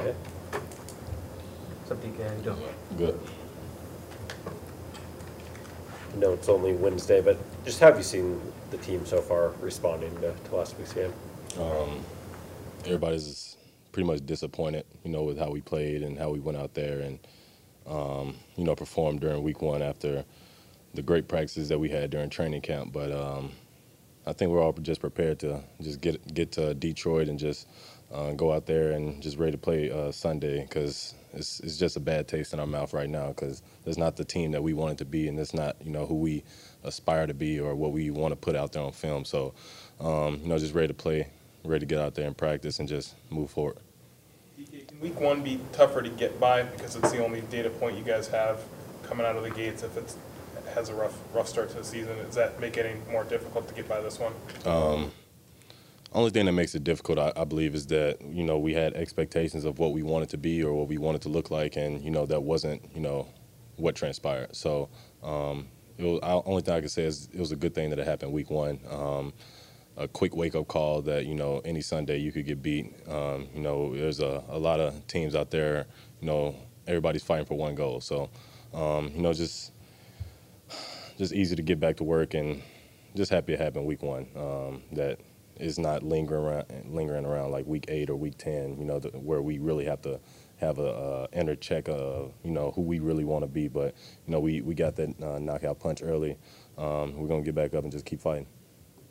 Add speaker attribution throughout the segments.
Speaker 1: Okay. What's up, DK? How you doing?
Speaker 2: Good.
Speaker 3: No, it's only Wednesday, but just have you seen the team so far responding to, to last week's game?
Speaker 2: Um, everybody's pretty much disappointed, you know, with how we played and how we went out there and, um, you know, performed during week one after the great practices that we had during training camp. But um, I think we're all just prepared to just get get to Detroit and just uh, go out there and just ready to play uh, Sunday because it's, it's just a bad taste in our mouth right now because there's not the team that we wanted to be and it's not you know who we aspire to be or what we want to put out there on film. So um, you know just ready to play, ready to get out there and practice and just move forward.
Speaker 4: Can week one be tougher to get by because it's the only data point you guys have coming out of the gates if it's has a rough rough start to the season? Does that make it any more difficult to get by this one?
Speaker 2: Um, only thing that makes it difficult, I, I, believe, is that you know we had expectations of what we wanted to be or what we wanted to look like, and you know that wasn't you know what transpired. So um, it was, I, only thing I can say is it was a good thing that it happened week one. Um, a quick wake up call that you know any Sunday you could get beat. Um, you know there's a, a lot of teams out there. You know everybody's fighting for one goal. So um, you know just just easy to get back to work and just happy it happened week one. Um, that is not lingering around, lingering around like week eight or week ten. You know, the, where we really have to have a uh, inner check of you know who we really want to be. But you know, we we got that uh, knockout punch early. Um, we're gonna get back up and just keep fighting.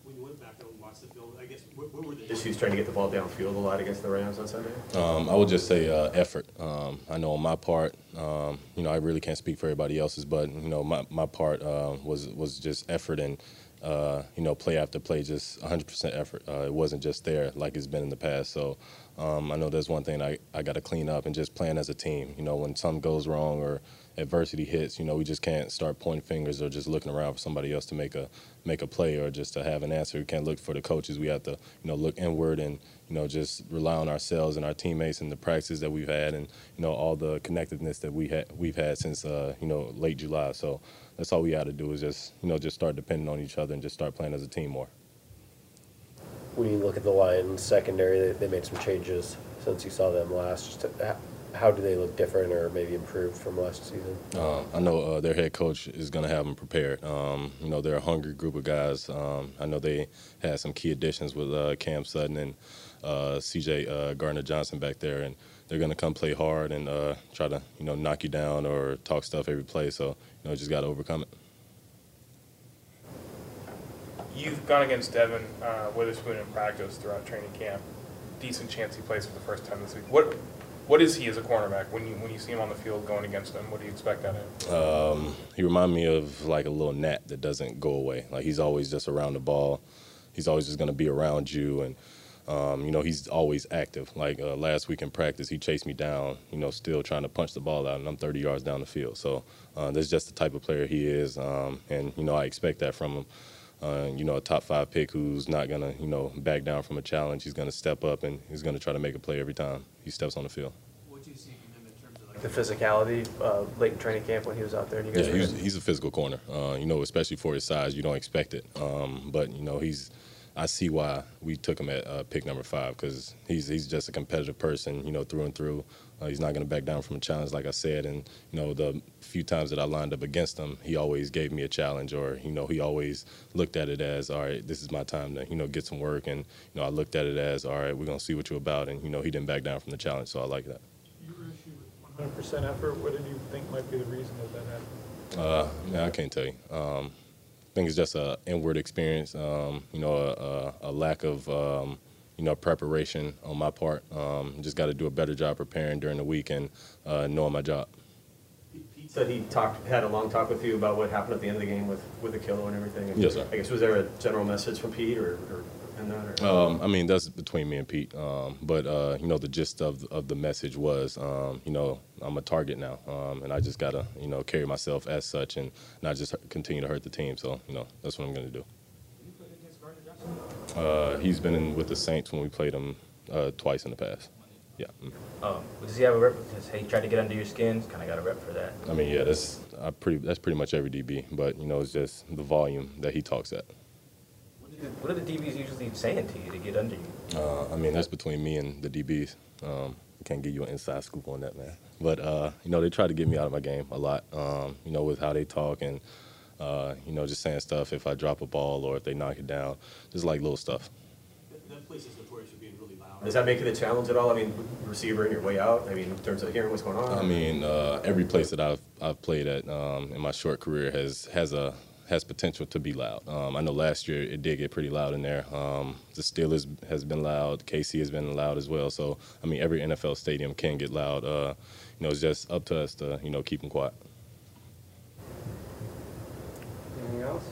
Speaker 5: When you went back and watched the film, I guess what, what were the
Speaker 1: issues trying to get the ball downfield a lot against the Rams on Sunday?
Speaker 2: Um, I would just say uh, effort. Um, I know on my part, um, you know, I really can't speak for everybody else's, but you know, my my part uh, was was just effort and uh, you know, play after play, just 100% effort. Uh, it wasn't just there like it's been in the past. So um, I know there's one thing I, I got to clean up and just plan as a team. You know, when something goes wrong or adversity hits, you know, we just can't start pointing fingers or just looking around for somebody else to make a make a play or just to have an answer. We can't look for the coaches. We have to, you know, look inward and you know just rely on ourselves and our teammates and the practices that we've had and you know all the connectedness that we had we've had since uh, you know late July. So that's all we had to do is just you know just start depending on each other and just start playing as a team more.
Speaker 3: When you look at the Lions secondary, they, they made some changes since you saw them last. Just to, how do they look different or maybe improved from last season?
Speaker 2: Uh, I know uh, their head coach is going to have them prepared. Um, you know, they're a hungry group of guys. Um, I know they had some key additions with uh, Cam Sutton and uh, C.J. Uh, Gardner Johnson back there, and they're going to come play hard and uh, try to you know knock you down or talk stuff every play. So you know, just got to overcome it.
Speaker 4: You've gone against Devon uh, Witherspoon in practice throughout training camp. Decent chance he plays for the first time this week. What what is he as a cornerback when you when you see him on the field going against him? What do you expect out of him?
Speaker 2: Um, he reminds me of like a little gnat that doesn't go away. Like he's always just around the ball. He's always just going to be around you and um, you know, he's always active. Like uh, last week in practice, he chased me down, you know, still trying to punch the ball out, and I'm 30 yards down the field. So uh, that's just the type of player he is, um, and, you know, I expect that from him. Uh, you know, a top five pick who's not going to, you know, back down from a challenge. He's going to step up and he's going to try to make a play every time he steps on the field.
Speaker 5: What do you see from him in terms of like
Speaker 1: The physicality uh, late in training camp when he was out there. And you guys
Speaker 2: Yeah, he's, he's a physical corner. Uh, you know, especially for his size, you don't expect it. Um, but you know, he's. I see why we took him at uh, pick number five because he's he's just a competitive person. You know, through and through. Uh, he's not going to back down from a challenge, like I said. And you know, the few times that I lined up against him, he always gave me a challenge, or you know, he always looked at it as, all right, this is my time to you know get some work. And you know, I looked at it as, all right, we're going to see what you're about. And you know, he didn't back down from the challenge, so I like that.
Speaker 6: Your issue with 100% effort, what did you think might be the reason that that happened?
Speaker 2: Uh, man, I can't tell you. Um, think it's just an inward experience. Um, you know, a, a, a lack of um, you know preparation on my part. Um, just got to do a better job preparing during the week and uh, knowing my job.
Speaker 1: Pete said he talked, had a long talk with you about what happened at the end of the game with, with the killer and everything. And
Speaker 2: Yes, sir.
Speaker 1: I guess, was there a general message from Pete or, or in that?
Speaker 2: Um, I mean, that's between me and Pete. Um, but uh, you know, the gist of of the message was, um, you know, I'm a target now, um, and I just gotta, you know, carry myself as such and not just continue to hurt the team. So, you know, that's what I'm gonna do.
Speaker 5: you played against Gardner Johnson?
Speaker 2: Uh, he's been in with the Saints when we played him uh, twice in the past. Yeah. mm.
Speaker 7: Um, does he have a rep? Does he try to get under your skin? Kind of got a rep for that.
Speaker 2: I mean, yeah, that's I pretty. That's pretty much every DB, but you know, it's just the volume that he talks at.
Speaker 7: What, do the, are the DBs usually saying to you to get under you?
Speaker 2: Uh, I mean, that's between me and the DBs. Um, can't give you an inside scoop on that, man. But uh, you know, they try to get me out of my game a lot. Um, you know, with how they talk and uh, you know, just saying stuff if I drop a ball or if they knock it down, just like little stuff.
Speaker 5: That, that place is notorious for being really loud.
Speaker 1: Does that make it a challenge at all? I mean, receiver in your way out, I mean, in terms of hearing what's going on?
Speaker 2: I mean, uh, every place that I've I've played at um, in my short career has has a has potential to be loud. Um, I know last year it did get pretty loud in there. Um, the Steelers has been loud. KC has been loud as well. So I mean, every NFL stadium can get loud. Uh, you know, it's just up to us to you know keep them quiet.
Speaker 8: Anything else?